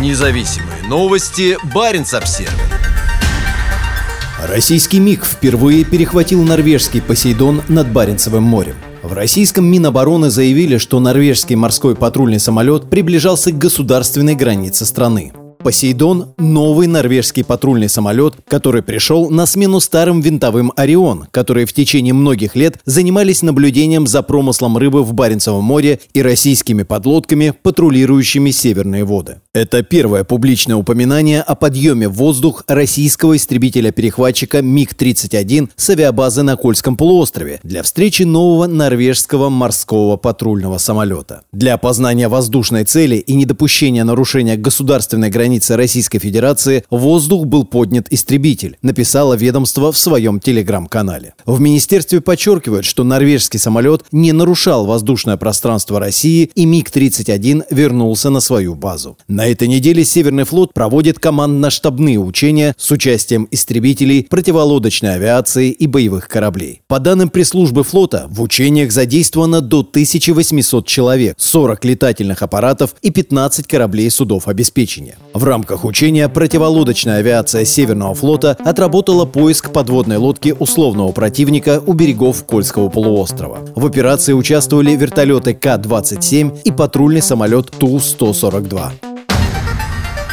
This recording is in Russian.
Независимые новости. Барин обсерва Российский МиГ впервые перехватил норвежский «Посейдон» над Баренцевым морем. В российском Минобороны заявили, что норвежский морской патрульный самолет приближался к государственной границе страны. Посейдон – новый норвежский патрульный самолет, который пришел на смену старым винтовым «Орион», которые в течение многих лет занимались наблюдением за промыслом рыбы в Баренцевом море и российскими подлодками, патрулирующими северные воды. Это первое публичное упоминание о подъеме в воздух российского истребителя-перехватчика МиГ-31 с авиабазы на Кольском полуострове для встречи нового норвежского морского патрульного самолета. Для опознания воздушной цели и недопущения нарушения государственной границы Российской Федерации воздух был поднят истребитель, написало ведомство в своем телеграм-канале. В министерстве подчеркивают, что норвежский самолет не нарушал воздушное пространство России и МиГ-31 вернулся на свою базу. На этой неделе Северный флот проводит командно-штабные учения с участием истребителей, противолодочной авиации и боевых кораблей. По данным пресс-службы флота, в учениях задействовано до 1800 человек, 40 летательных аппаратов и 15 кораблей судов обеспечения. В рамках учения противолодочная авиация Северного флота отработала поиск подводной лодки условного противника у берегов Кольского полуострова. В операции участвовали вертолеты К-27 и патрульный самолет Ту-142.